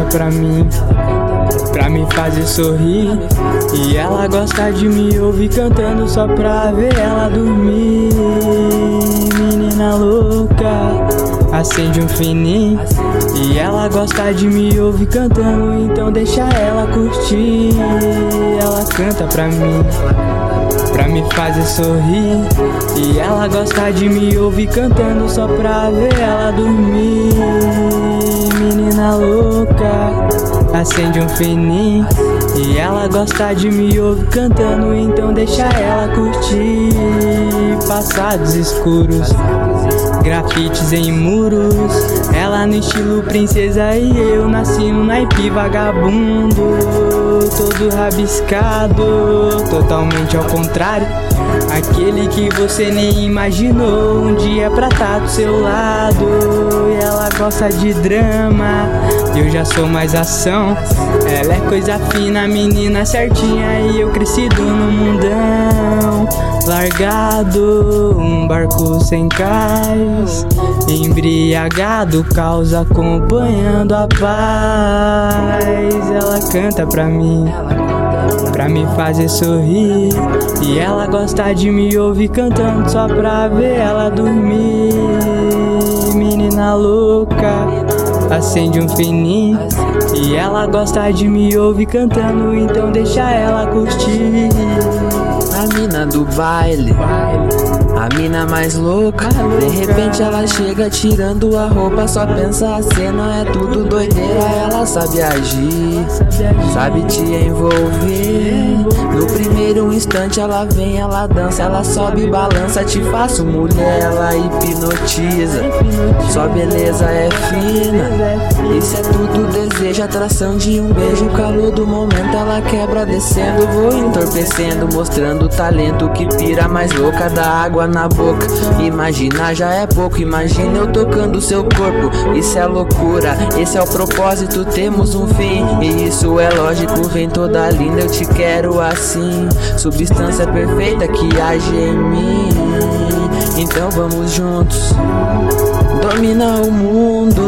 pra mim, pra me fazer sorrir. E ela gosta de me ouvir cantando só pra ver ela dormir. Menina louca, acende um fininho. E ela gosta de me ouvir cantando, então deixa ela curtir. Ela canta pra mim pra me fazer sorrir. E ela gosta de me ouvir cantando só pra ver ela dormir. Acende um fininho. E ela gosta de me ouvir cantando, então deixa ela curtir. Passados escuros, grafites em muros. No estilo princesa e eu nasci no naipe vagabundo. Todo rabiscado, totalmente ao contrário. Aquele que você nem imaginou um dia pra tá do seu lado. E ela gosta de drama, eu já sou mais ação. Ela é coisa fina, menina certinha e eu crescido no mundão. Largado, um barco sem cais. Embriagado, caos acompanhando a paz. Ela canta pra mim pra me fazer sorrir. E ela gosta de me ouvir cantando só pra ver ela dormir. Menina louca, acende um fininho. E ela gosta de me ouvir cantando, então deixa ela curtir. A mina do baile. A mina mais louca, de repente ela chega tirando a roupa, só pensa a cena é tudo doideira, ela sabe agir, sabe te envolver. No primeiro instante ela vem, ela dança, ela sobe, balança, te faço mulher, ela hipnotiza. Sua beleza é fina, isso é tudo desejo, atração de um beijo, calor do momento ela quebra descendo, vou entorpecendo, mostrando o talento que pira mais louca da água na boca. Imaginar já é pouco, imagina eu tocando seu corpo. Isso é loucura, esse é o propósito, temos um fim. E isso é lógico, vem toda linda, eu te quero assim. Substância perfeita que age em mim. Então vamos juntos. Domina o mundo,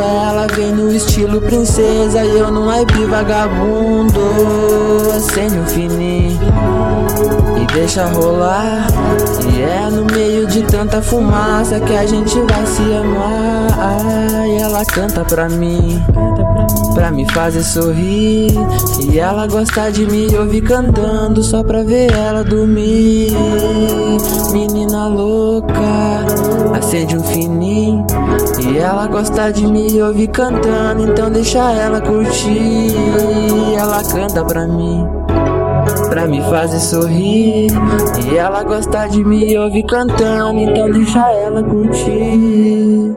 ela vem no estilo princesa e eu no naipe vagabundo. Acende um fininho deixa rolar. E é no meio de tanta fumaça que a gente vai se amar. E ela canta pra mim, pra me fazer sorrir. E ela gosta de me ouvir cantando só pra ver ela dormir. Menina louca, acende um fininho. E ela gosta de me ouvir cantando, então deixa ela curtir. Ela canta pra mim pra me fazer sorrir. E ela gosta de me ouvir cantando, então deixa ela curtir.